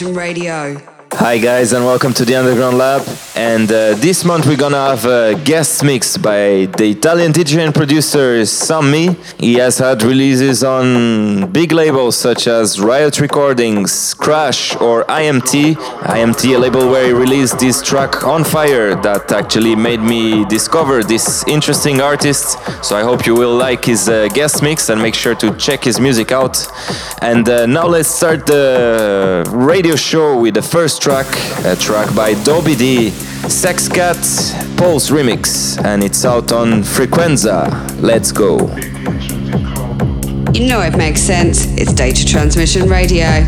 Radio. Hi guys and welcome to the Underground Lab and uh, this month we're gonna have a guest mix by the Italian DJ and producer Some Me. He has had releases on big labels such as Riot Recordings, Crash or IMT. IMT a label where he released this track On Fire that actually made me discover this interesting artist. So I hope you will like his uh, guest mix and make sure to check his music out. And uh, now let's start the radio show with the first track, a track by Dobby D, Sex Cat Pulse Remix, and it's out on Frequenza. Let's go. You know it makes sense. It's Data Transmission Radio.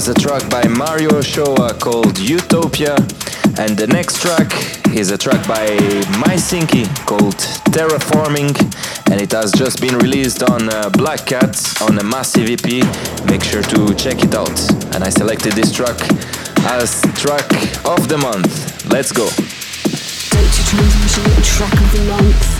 Was a track by Mario Ochoa called Utopia, and the next track is a track by Mysinky called Terraforming, and it has just been released on uh, Black Cat on a massive EP. Make sure to check it out. And I selected this track as track of the month. Let's go. Data transmission track of the month.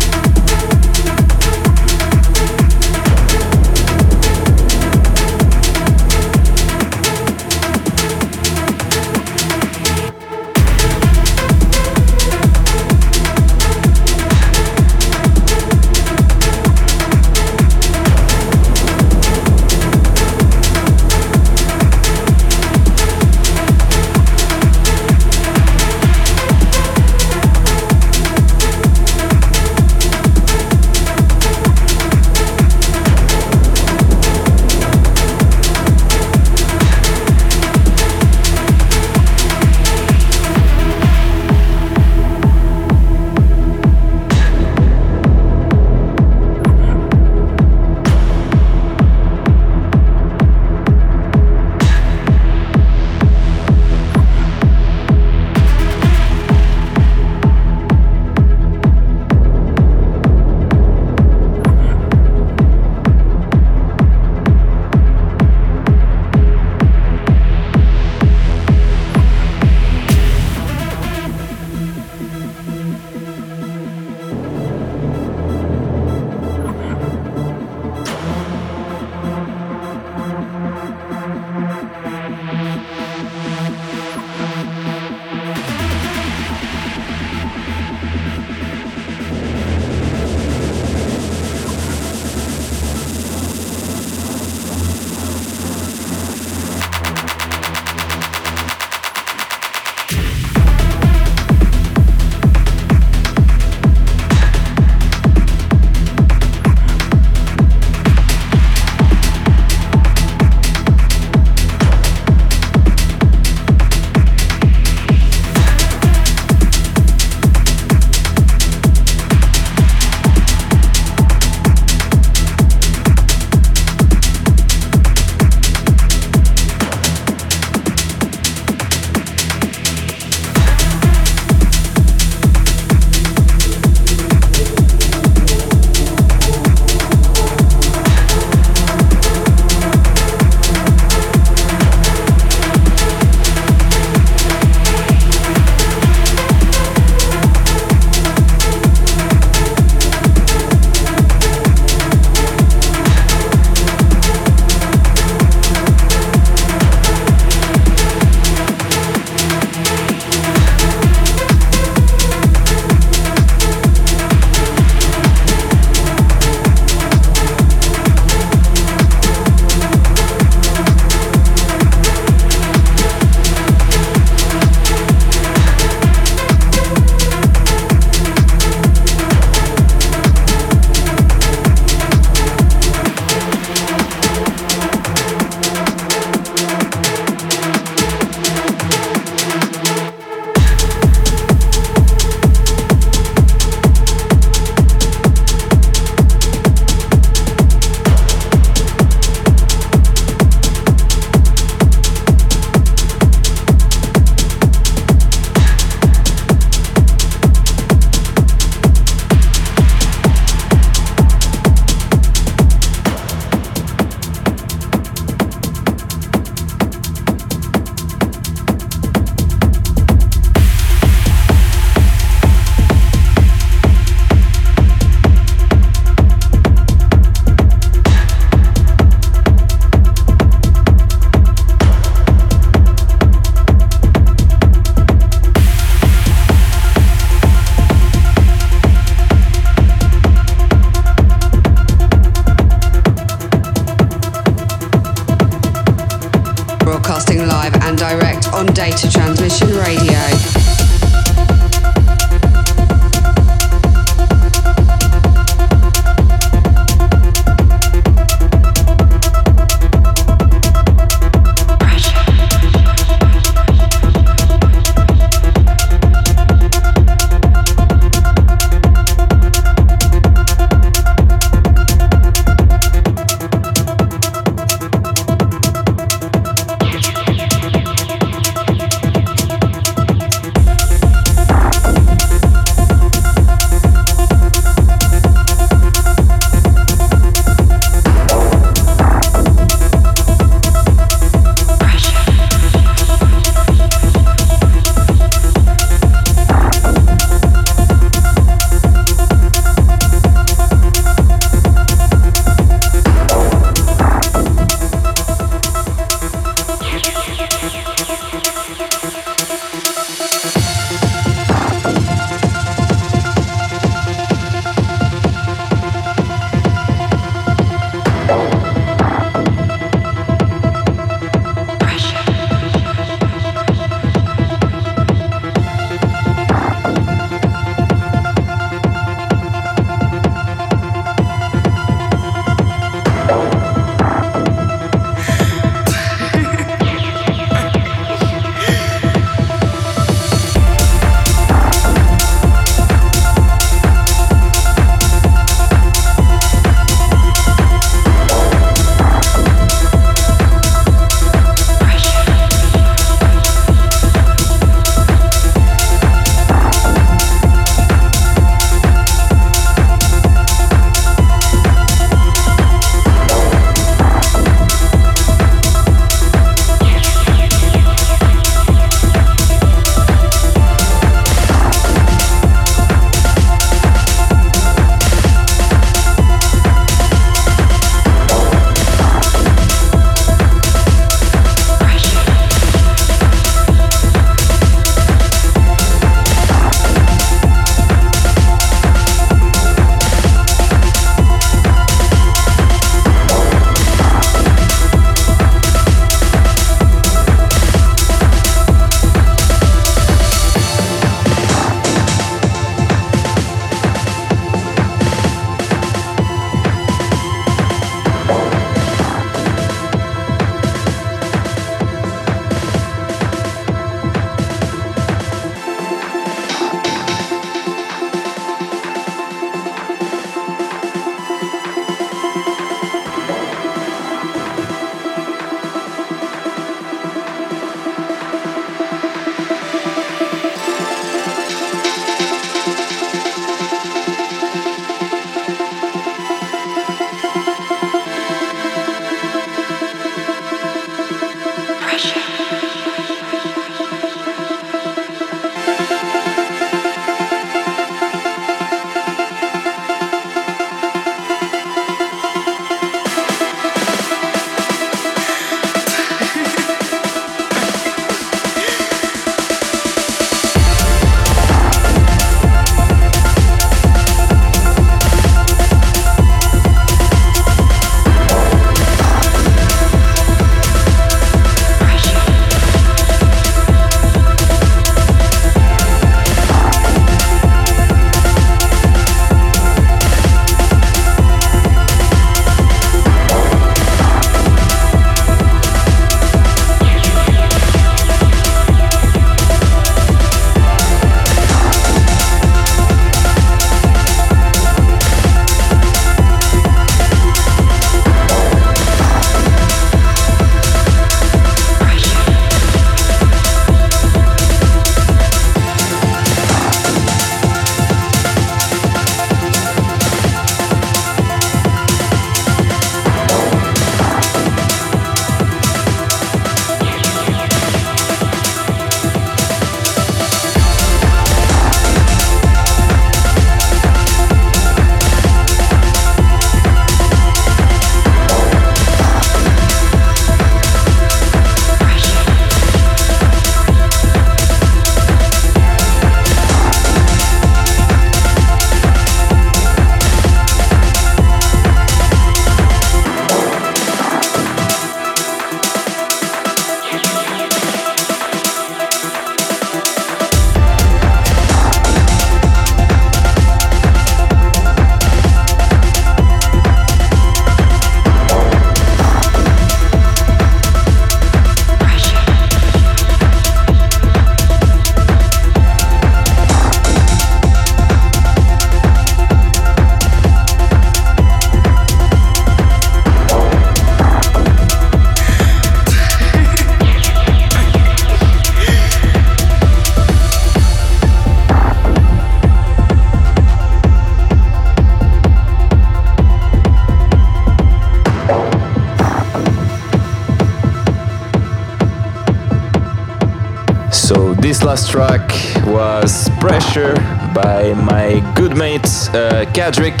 Last track was Pressure by my good mate uh, Kadrick.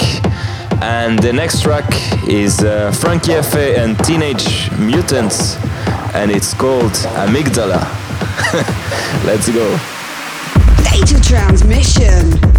And the next track is uh, Frankie F.A. and Teenage Mutants. And it's called Amygdala. Let's go. Data transmission.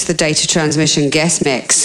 It's the data transmission guest mix.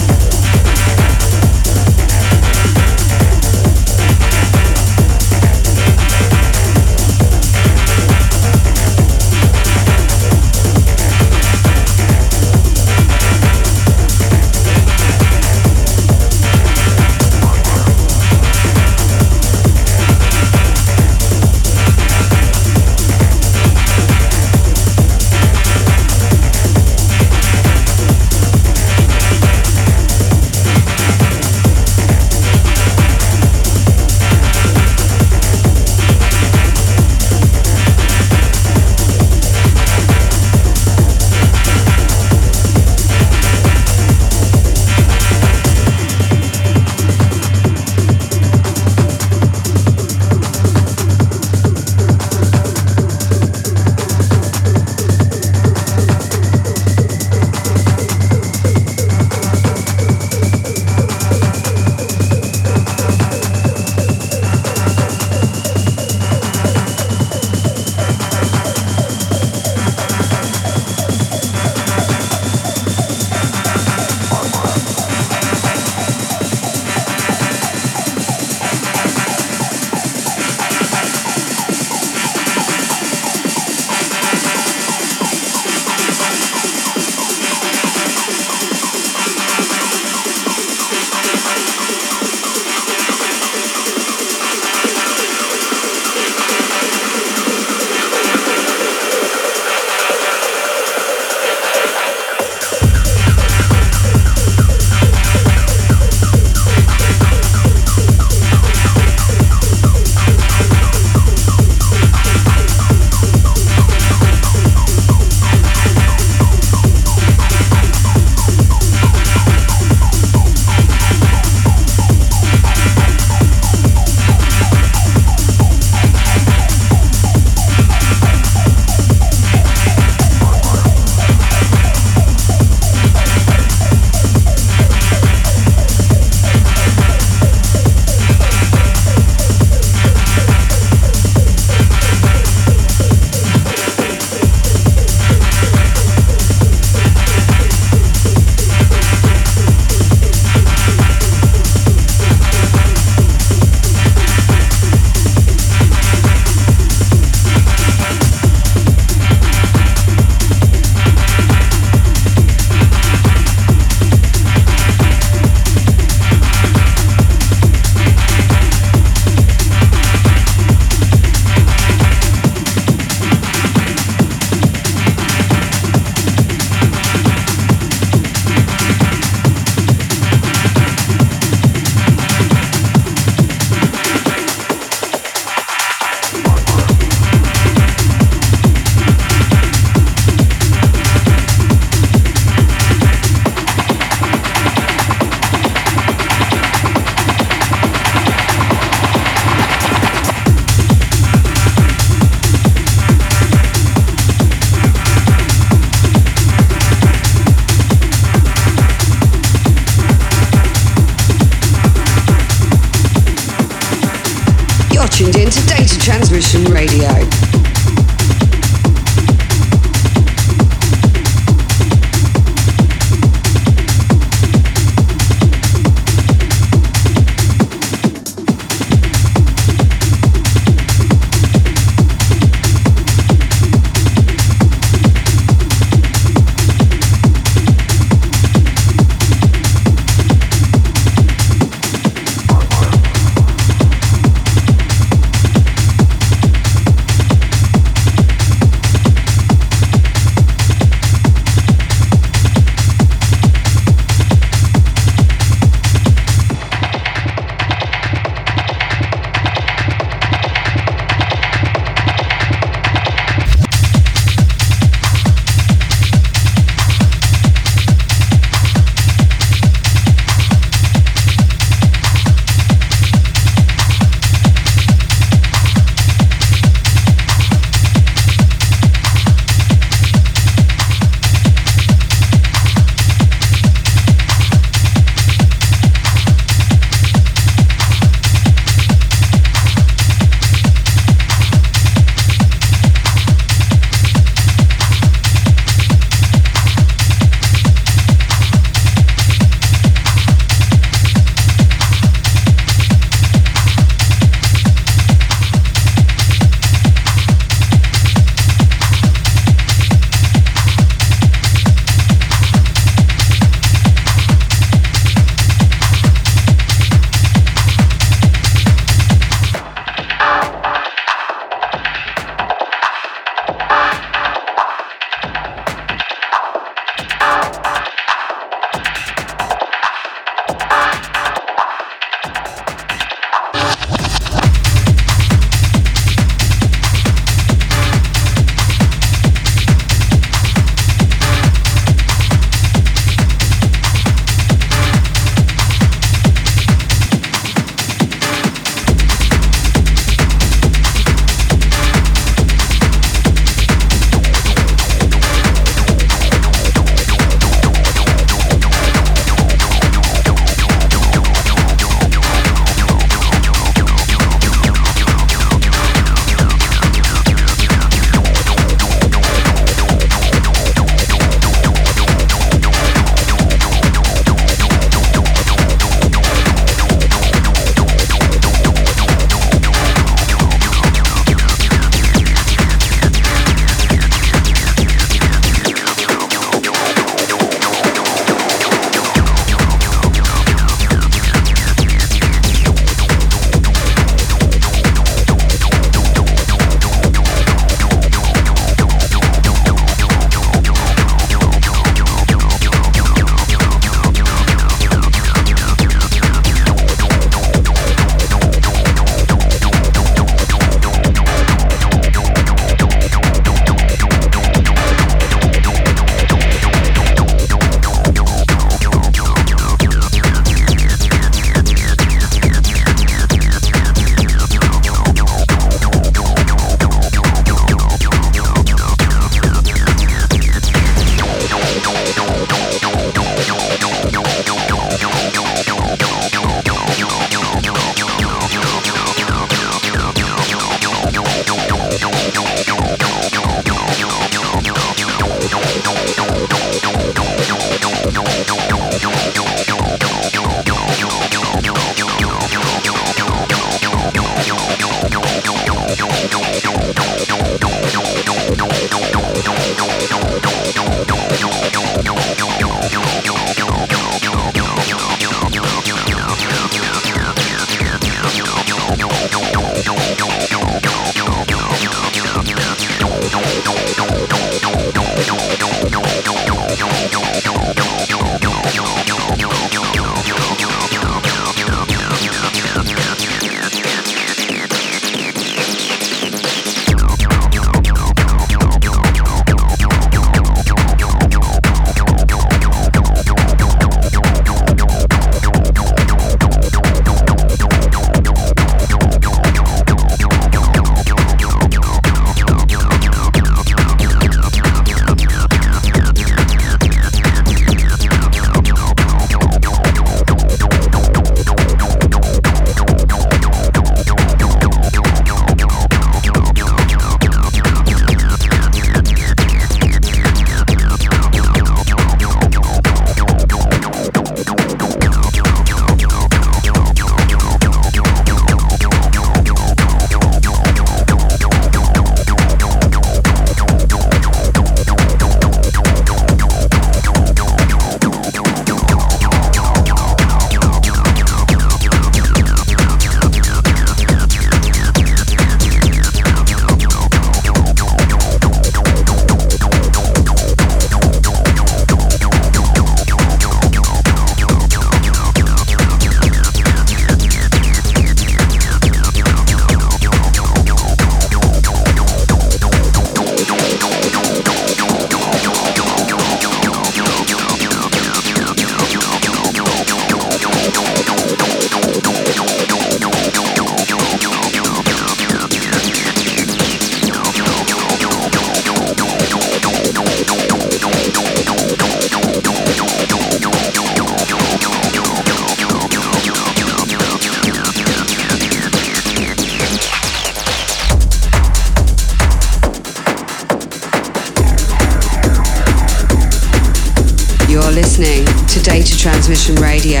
listening to Data Transmission Radio.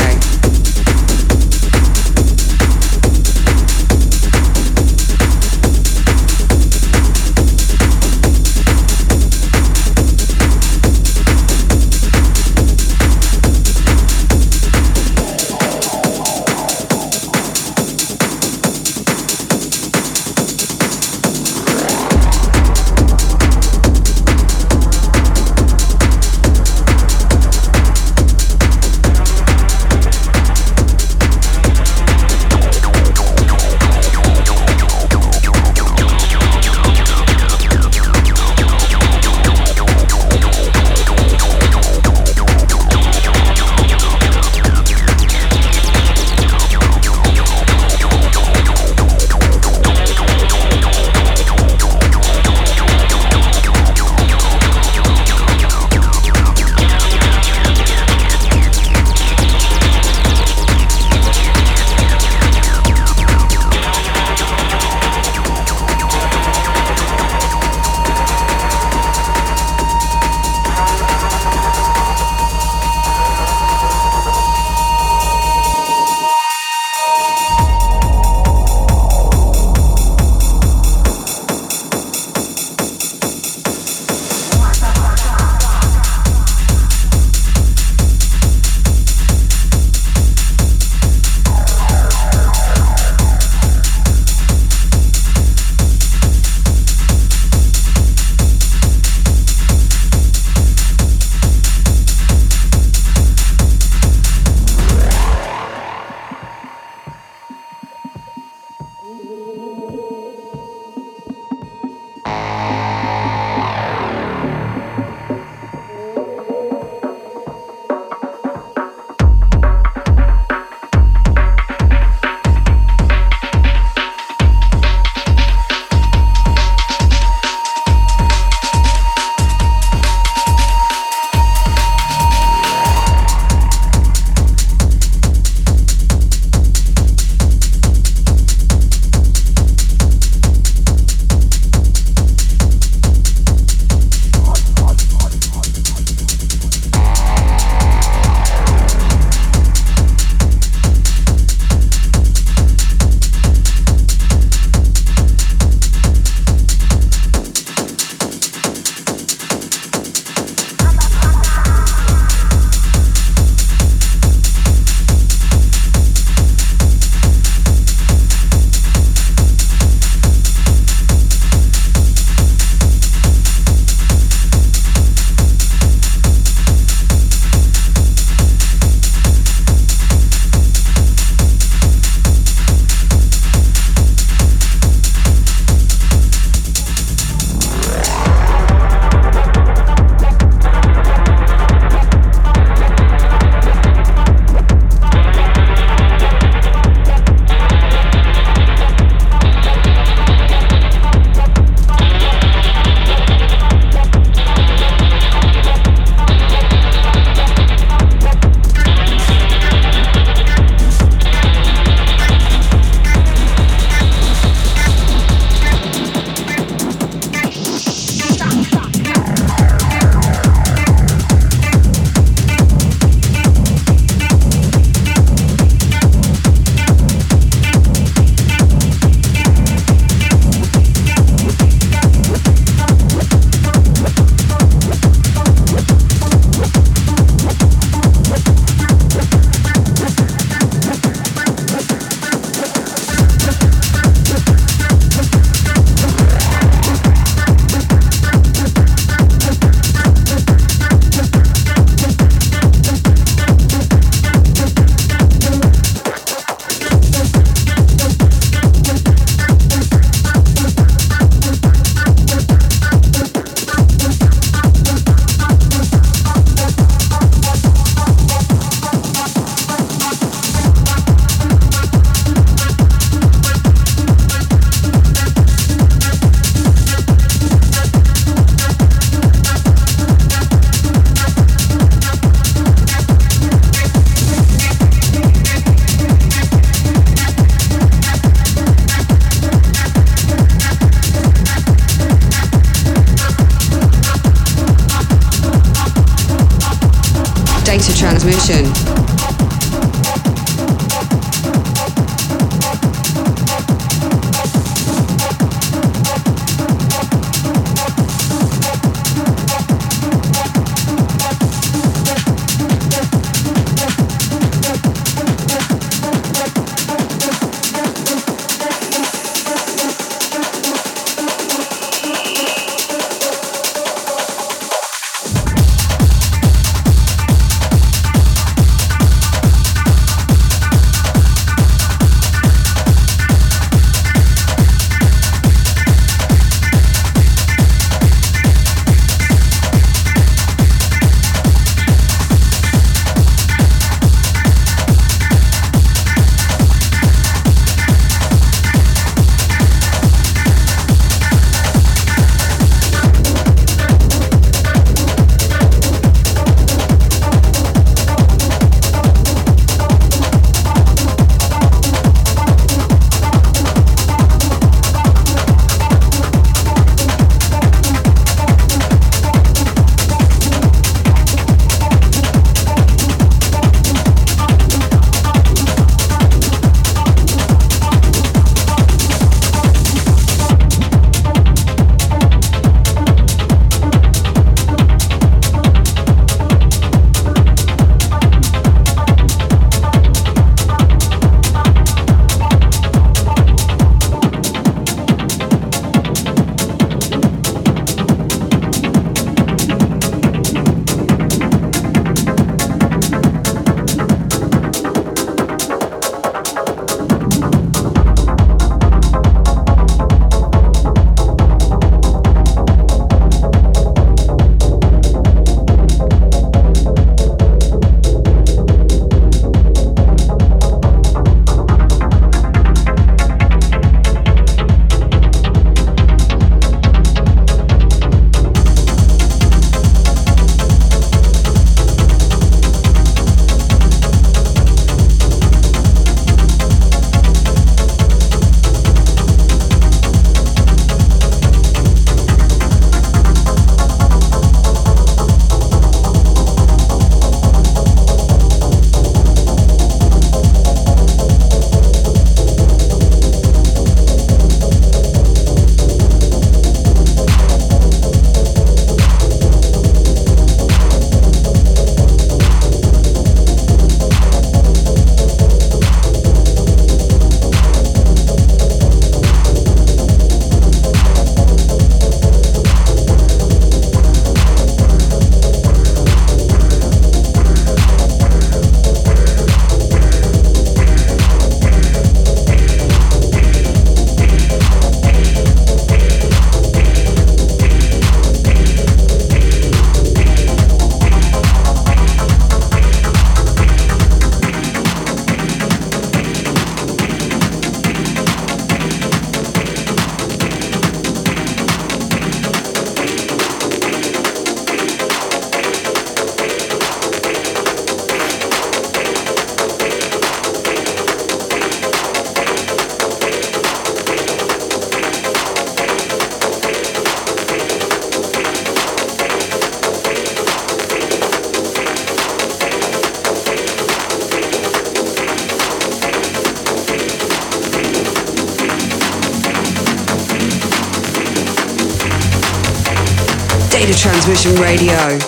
Transmission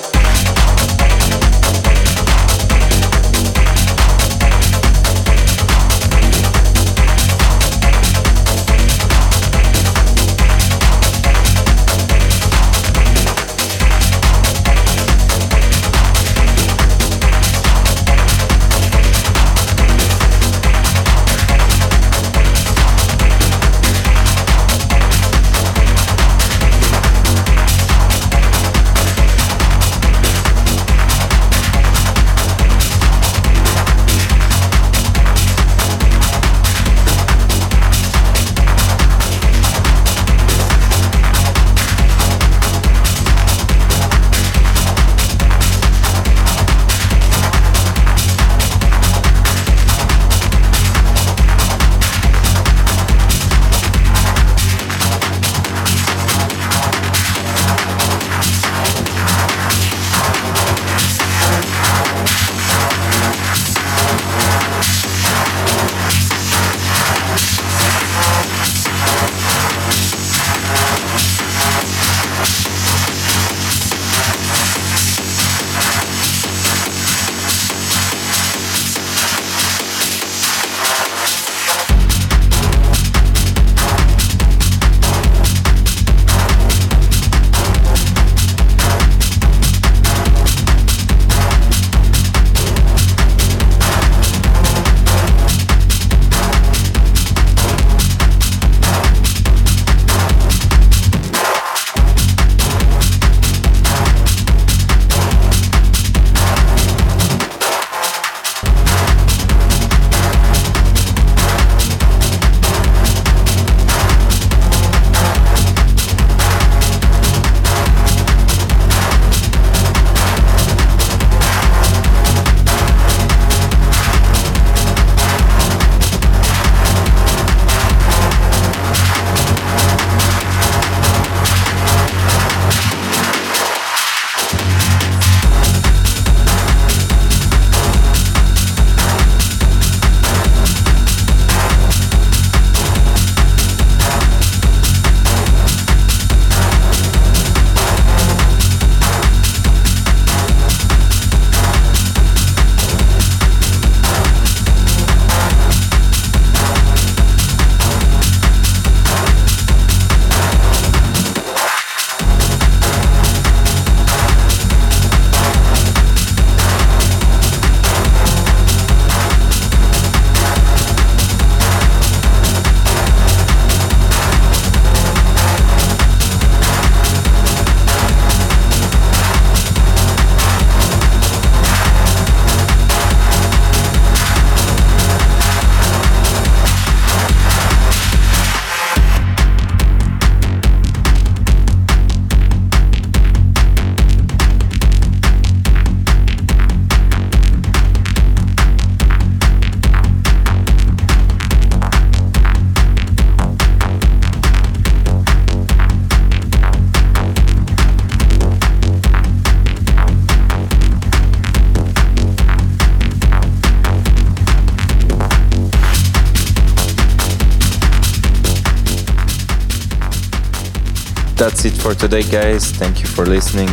that's it for today, guys. Thank you for listening.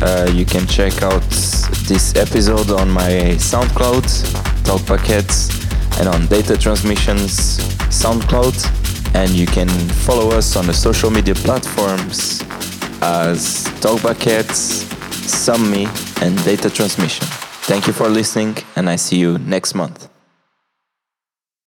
Uh, you can check out this episode on my SoundCloud, Talkback Heads, and on Data Transmissions SoundCloud. And you can follow us on the social media platforms as Talkback Heads, Summe, and Data Transmission. Thank you for listening, and I see you next month.